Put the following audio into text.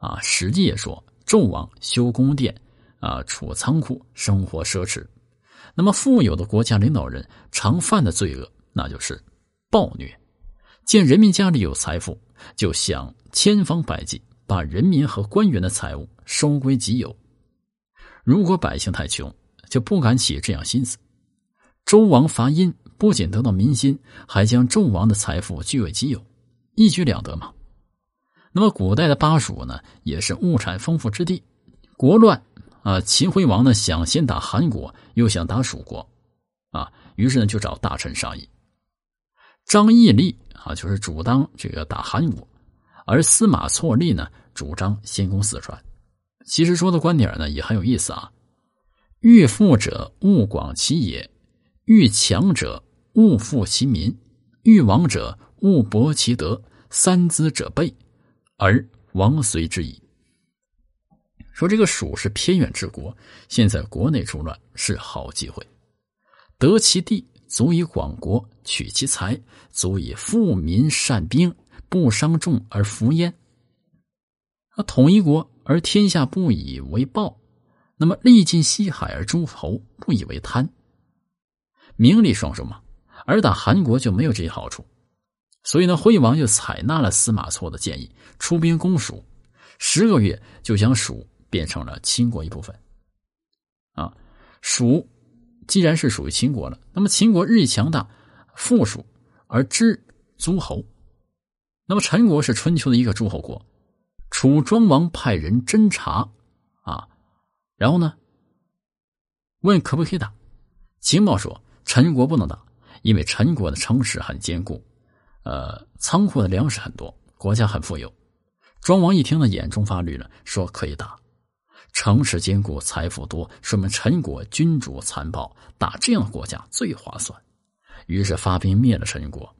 啊，《史记》也说，纣王修宫殿，啊，储仓库，生活奢侈。那么，富有的国家领导人常犯的罪恶，那就是暴虐。见人民家里有财富，就想千方百计把人民和官员的财物收归己有。如果百姓太穷，就不敢起这样心思。周王伐殷，不仅得到民心，还将纣王的财富据为己有，一举两得嘛。那么，古代的巴蜀呢，也是物产丰富之地。国乱啊，秦惠王呢想先打韩国，又想打蜀国，啊，于是呢就找大臣商议。张义立啊，就是主张这个打韩国，而司马错立呢，主张先攻四川。其实说的观点呢，也很有意思啊。欲富者，勿广其野；欲强者，勿富其民；欲亡者，勿薄其德。三资者备，而王随之矣。说这个蜀是偏远之国，现在国内出乱是好机会，得其地足以广国，取其财足以富民善兵，不伤众而服焉。啊，统一国而天下不以为暴，那么历尽西海而诸侯不以为贪，名利双收嘛。而打韩国就没有这些好处，所以呢，惠王就采纳了司马错的建议，出兵攻蜀，十个月就将蜀。变成了秦国一部分，啊，蜀既然是属于秦国了，那么秦国日益强大，附属而知诸侯。那么陈国是春秋的一个诸侯国，楚庄王派人侦查，啊，然后呢，问可不可以打？情报说陈国不能打，因为陈国的城池很坚固，呃，仓库的粮食很多，国家很富有。庄王一听呢，眼中发绿了，说可以打。城池坚固，财富多，说明陈国君主残暴，打这样的国家最划算。于是发兵灭了陈国。